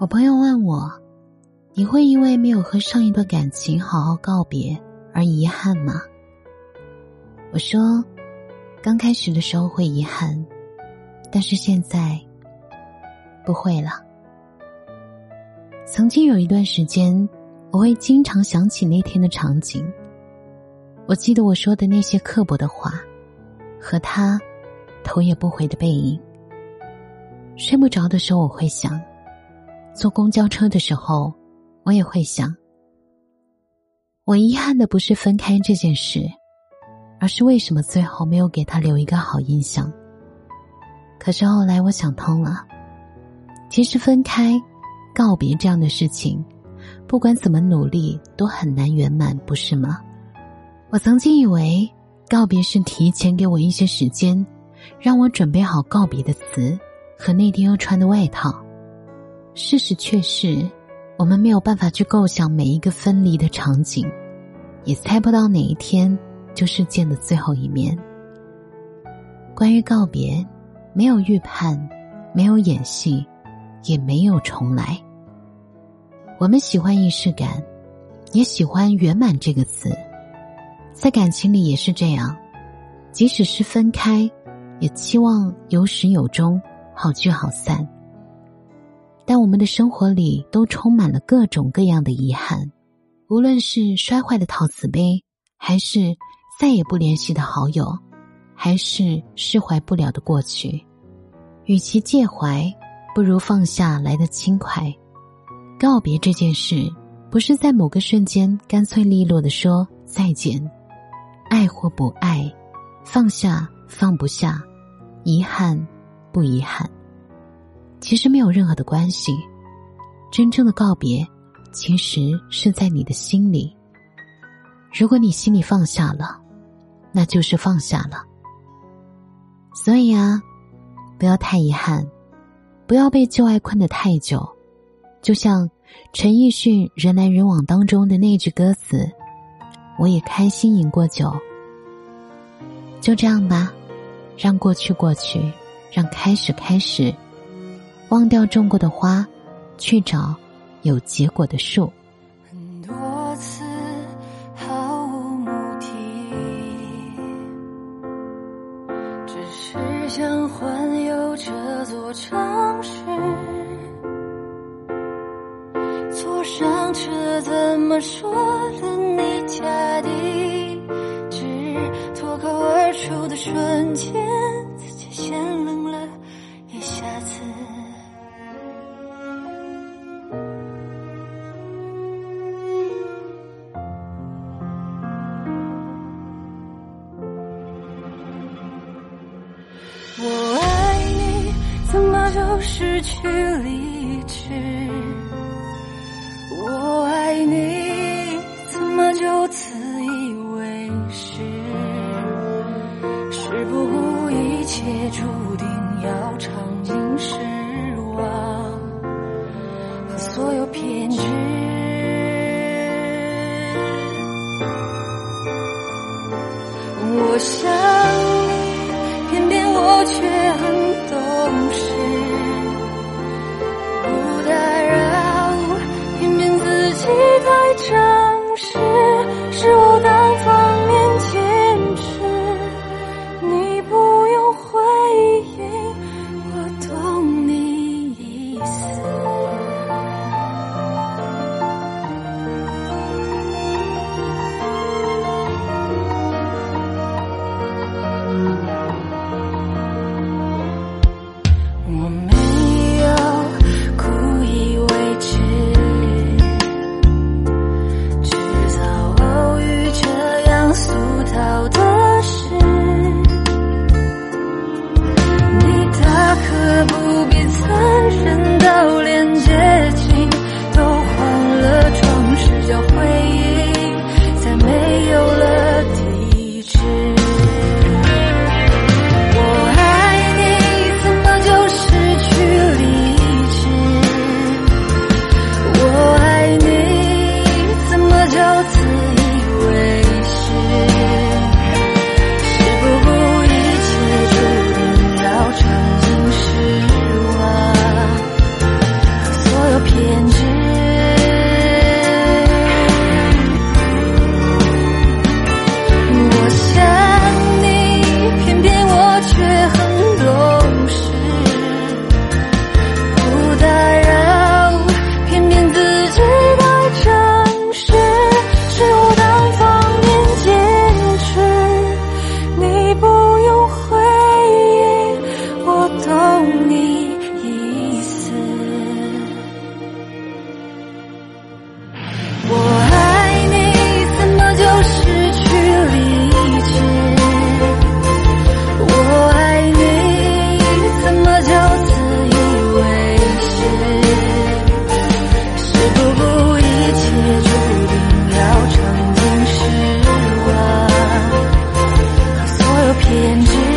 我朋友问我：“你会因为没有和上一段感情好好告别而遗憾吗？”我说：“刚开始的时候会遗憾，但是现在不会了。”曾经有一段时间，我会经常想起那天的场景。我记得我说的那些刻薄的话，和他头也不回的背影。睡不着的时候，我会想。坐公交车的时候，我也会想。我遗憾的不是分开这件事，而是为什么最后没有给他留一个好印象。可是后来我想通了，其实分开、告别这样的事情，不管怎么努力都很难圆满，不是吗？我曾经以为告别是提前给我一些时间，让我准备好告别的词和那天要穿的外套。事实却是，我们没有办法去构想每一个分离的场景，也猜不到哪一天就是见的最后一面。关于告别，没有预判，没有演戏，也没有重来。我们喜欢仪式感，也喜欢圆满这个词，在感情里也是这样，即使是分开，也期望有始有终，好聚好散。但我们的生活里都充满了各种各样的遗憾，无论是摔坏的陶瓷杯，还是再也不联系的好友，还是释怀不了的过去。与其介怀，不如放下来的轻快。告别这件事，不是在某个瞬间干脆利落的说再见，爱或不爱，放下放不下，遗憾不遗憾。其实没有任何的关系，真正的告别，其实是在你的心里。如果你心里放下了，那就是放下了。所以啊，不要太遗憾，不要被旧爱困得太久。就像陈奕迅《人来人往》当中的那句歌词：“我也开心饮过酒。”就这样吧，让过去过去，让开始开始。忘掉种过的花，去找有结果的树。很多次毫无目的，只是想环游这座城市。坐上车，怎么说了你家地址？脱口而出的瞬间，自己先冷了一下子。失去理智？我爱你，怎么就自以为是？是不顾一切，注定要尝尽失望和所有偏执。我想偏执